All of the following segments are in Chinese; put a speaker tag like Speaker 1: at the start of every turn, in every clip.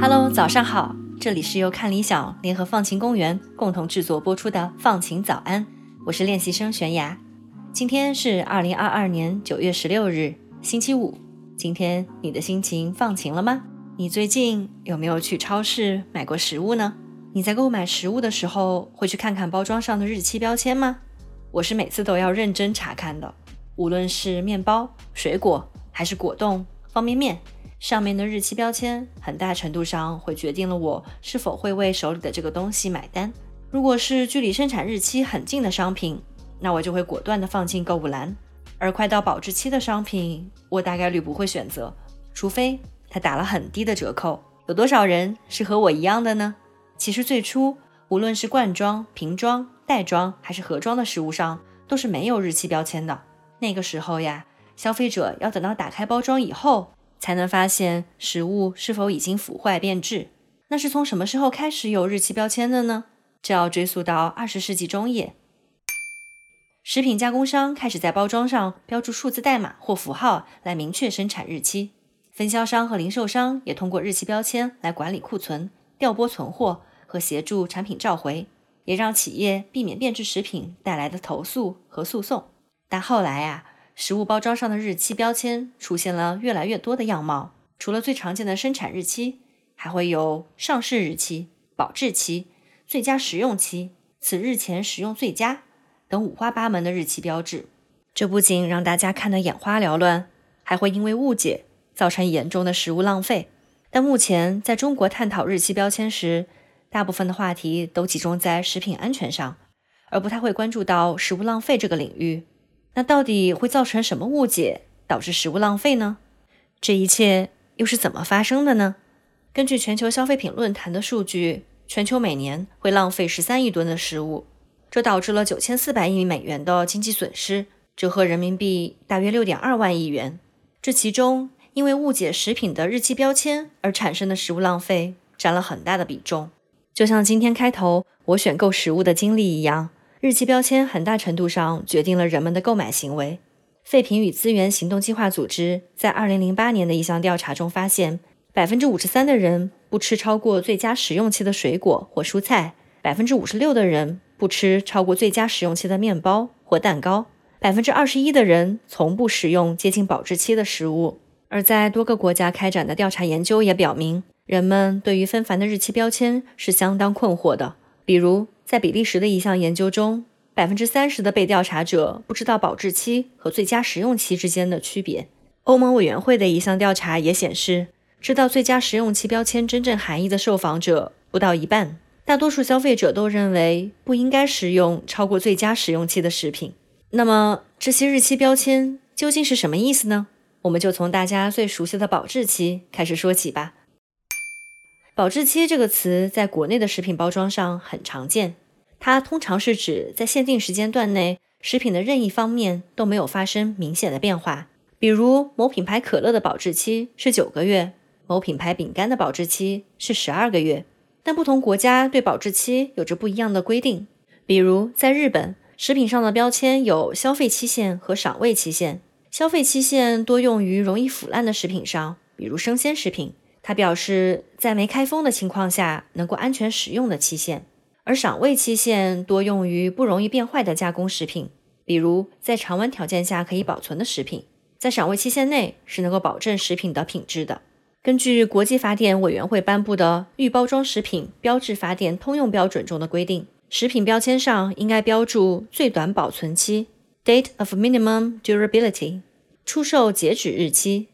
Speaker 1: Hello，早上好，这里是由看理想联合放晴公园共同制作播出的《放晴早安》，我是练习生悬崖。今天是二零二二年九月十六日，星期五。今天你的心情放晴了吗？你最近有没有去超市买过食物呢？你在购买食物的时候会去看看包装上的日期标签吗？我是每次都要认真查看的，无论是面包、水果还是果冻、方便面。上面的日期标签很大程度上会决定了我是否会为手里的这个东西买单。如果是距离生产日期很近的商品，那我就会果断地放进购物篮；而快到保质期的商品，我大概率不会选择，除非它打了很低的折扣。有多少人是和我一样的呢？其实最初，无论是罐装、瓶装、袋装还是盒装的食物上，都是没有日期标签的。那个时候呀，消费者要等到打开包装以后。才能发现食物是否已经腐坏变质。那是从什么时候开始有日期标签的呢？这要追溯到二十世纪中叶，食品加工商开始在包装上标注数字代码或符号来明确生产日期。分销商和零售商也通过日期标签来管理库存、调拨存货和协助产品召回，也让企业避免变质食品带来的投诉和诉讼。但后来啊。食物包装上的日期标签出现了越来越多的样貌，除了最常见的生产日期，还会有上市日期、保质期、最佳食用期、此日前食用最佳等五花八门的日期标志。这不仅让大家看得眼花缭乱，还会因为误解造成严重的食物浪费。但目前在中国探讨日期标签时，大部分的话题都集中在食品安全上，而不太会关注到食物浪费这个领域。那到底会造成什么误解，导致食物浪费呢？这一切又是怎么发生的呢？根据全球消费品论坛的数据，全球每年会浪费十三亿吨的食物，这导致了九千四百亿美元的经济损失，折合人民币大约六点二万亿元。这其中，因为误解食品的日期标签而产生的食物浪费占了很大的比重。就像今天开头我选购食物的经历一样。日期标签很大程度上决定了人们的购买行为。废品与资源行动计划组织在2008年的一项调查中发现，百分之五十三的人不吃超过最佳食用期的水果或蔬菜，百分之五十六的人不吃超过最佳食用期的面包或蛋糕，百分之二十一的人从不食用接近保质期的食物。而在多个国家开展的调查研究也表明，人们对于纷繁的日期标签是相当困惑的，比如。在比利时的一项研究中，百分之三十的被调查者不知道保质期和最佳食用期之间的区别。欧盟委员会的一项调查也显示，知道最佳食用期标签真正含义的受访者不到一半。大多数消费者都认为不应该食用超过最佳食用期的食品。那么，这些日期标签究竟是什么意思呢？我们就从大家最熟悉的保质期开始说起吧。保质期这个词在国内的食品包装上很常见，它通常是指在限定时间段内，食品的任意方面都没有发生明显的变化。比如某品牌可乐的保质期是九个月，某品牌饼干的保质期是十二个月。但不同国家对保质期有着不一样的规定。比如在日本，食品上的标签有消费期限和赏味期限。消费期限多用于容易腐烂的食品上，比如生鲜食品。他表示，在没开封的情况下能够安全使用的期限，而赏味期限多用于不容易变坏的加工食品，比如在常温条件下可以保存的食品，在赏味期限内是能够保证食品的品质的。根据国际法典委员会颁布的《预包装食品标志法典通用标准》中的规定，食品标签上应该标注最短保存期 （Date of Minimum Durability）、出售截止日期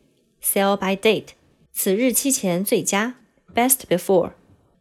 Speaker 1: （Sell by Date）。此日期前最佳 （best before）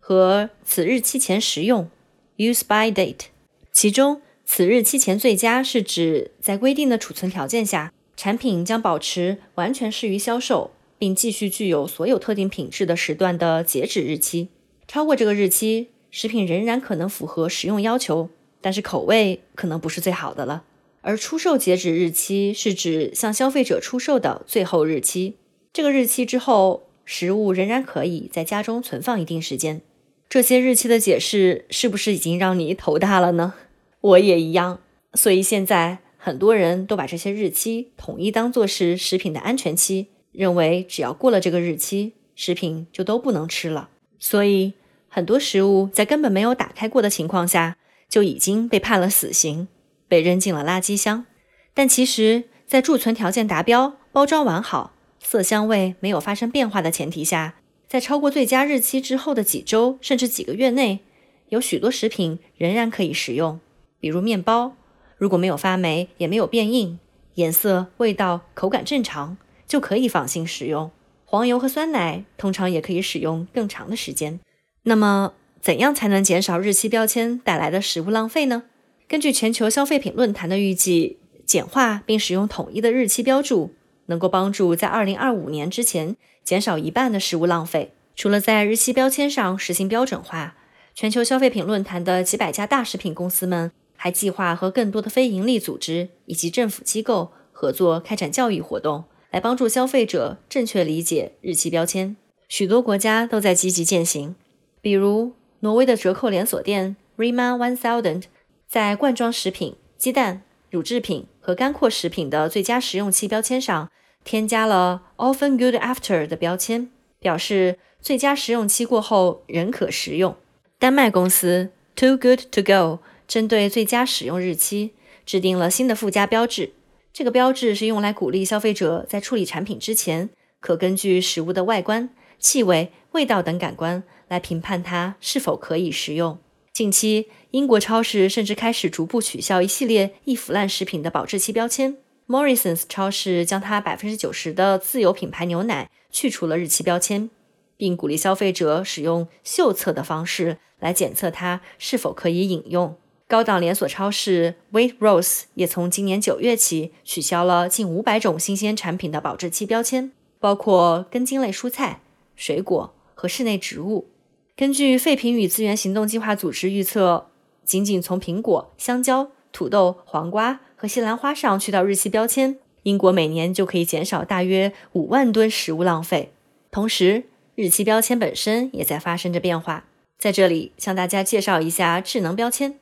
Speaker 1: 和此日期前食用 （use by date）。其中，此日期前最佳是指在规定的储存条件下，产品将保持完全适于销售，并继续具有所有特定品质的时段的截止日期。超过这个日期，食品仍然可能符合食用要求，但是口味可能不是最好的了。而出售截止日期是指向消费者出售的最后日期。这个日期之后，食物仍然可以在家中存放一定时间。这些日期的解释是不是已经让你头大了呢？我也一样。所以现在很多人都把这些日期统一当做是食品的安全期，认为只要过了这个日期，食品就都不能吃了。所以很多食物在根本没有打开过的情况下，就已经被判了死刑，被扔进了垃圾箱。但其实，在贮存条件达标、包装完好、色香味没有发生变化的前提下，在超过最佳日期之后的几周甚至几个月内，有许多食品仍然可以食用，比如面包，如果没有发霉也没有变硬，颜色、味道、口感正常，就可以放心食用。黄油和酸奶通常也可以使用更长的时间。那么，怎样才能减少日期标签带来的食物浪费呢？根据全球消费品论坛的预计，简化并使用统一的日期标注，能够帮助在2025年之前。减少一半的食物浪费。除了在日期标签上实行标准化，全球消费品论坛的几百家大食品公司们还计划和更多的非营利组织以及政府机构合作，开展教育活动，来帮助消费者正确理解日期标签。许多国家都在积极践行，比如挪威的折扣连锁店 Rema One Thousand，在罐装食品、鸡蛋、乳制品和干货食品的最佳食用期标签上。添加了 often good after 的标签，表示最佳食用期过后仍可食用。丹麦公司 Too Good to Go 针对最佳使用日期制定了新的附加标志，这个标志是用来鼓励消费者在处理产品之前，可根据食物的外观、气味、味道等感官来评判它是否可以食用。近期，英国超市甚至开始逐步取消一系列易腐烂食品的保质期标签。Morrisons 超市将它百分之九十的自有品牌牛奶去除了日期标签，并鼓励消费者使用嗅测的方式来检测它是否可以饮用。高档连锁超市 Waitrose 也从今年九月起取消了近五百种新鲜产品的保质期标签，包括根茎类蔬菜、水果和室内植物。根据废品与资源行动计划组织预测，仅仅从苹果、香蕉、土豆、黄瓜。和西兰花上去掉日期标签，英国每年就可以减少大约五万吨食物浪费。同时，日期标签本身也在发生着变化。在这里，向大家介绍一下智能标签。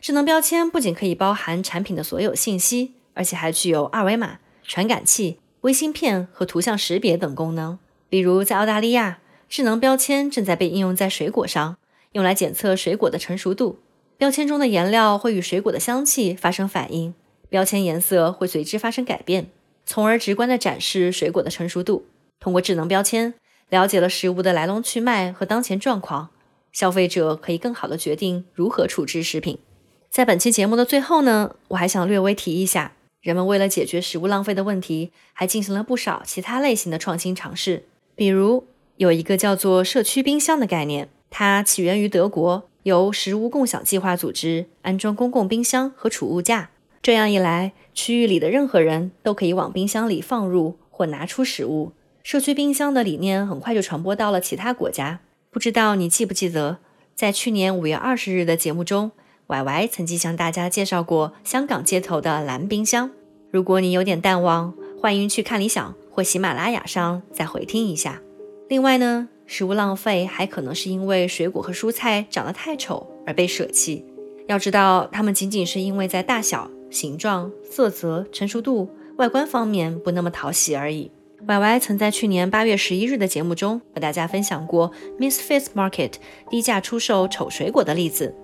Speaker 1: 智能标签不仅可以包含产品的所有信息，而且还具有二维码、传感器、微芯片和图像识别等功能。比如，在澳大利亚，智能标签正在被应用在水果上，用来检测水果的成熟度。标签中的颜料会与水果的香气发生反应，标签颜色会随之发生改变，从而直观地展示水果的成熟度。通过智能标签，了解了食物的来龙去脉和当前状况，消费者可以更好地决定如何处置食品。在本期节目的最后呢，我还想略微提一下，人们为了解决食物浪费的问题，还进行了不少其他类型的创新尝试。比如，有一个叫做社区冰箱的概念，它起源于德国。由食物共享计划组织安装公共冰箱和储物架，这样一来，区域里的任何人都可以往冰箱里放入或拿出食物。社区冰箱的理念很快就传播到了其他国家。不知道你记不记得，在去年五月二十日的节目中，Y Y 曾经向大家介绍过香港街头的蓝冰箱。如果你有点淡忘，欢迎去看理想或喜马拉雅上再回听一下。另外呢？食物浪费还可能是因为水果和蔬菜长得太丑而被舍弃。要知道，它们仅仅是因为在大小、形状、色泽、成熟度、外观方面不那么讨喜而已。Y Y 曾在去年八月十一日的节目中和大家分享过 Miss f i t Market 低价出售丑水果的例子，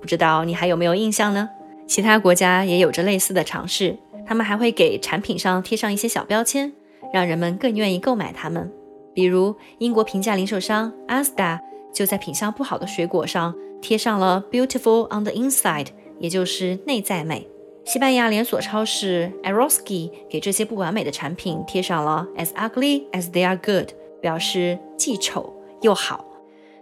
Speaker 1: 不知道你还有没有印象呢？其他国家也有着类似的尝试，他们还会给产品上贴上一些小标签，让人们更愿意购买它们。比如，英国平价零售商 Asda 就在品相不好的水果上贴上了 “Beautiful on the inside”，也就是内在美。西班牙连锁超市 Eroski 给这些不完美的产品贴上了 “As ugly as they are good”，表示既丑又好。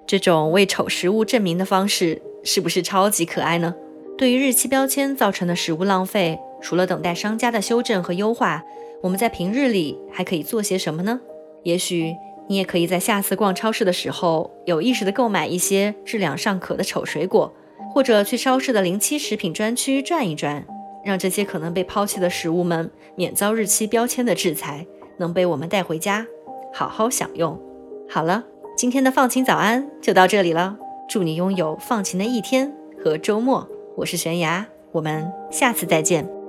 Speaker 1: 这种为丑食物证明的方式是不是超级可爱呢？对于日期标签造成的食物浪费，除了等待商家的修正和优化，我们在平日里还可以做些什么呢？也许你也可以在下次逛超市的时候，有意识地购买一些质量尚可的丑水果，或者去超市的临期食品专区转一转，让这些可能被抛弃的食物们免遭日期标签的制裁，能被我们带回家。好好享用。好了，今天的放晴早安就到这里了，祝你拥有放晴的一天和周末。我是悬崖，我们下次再见。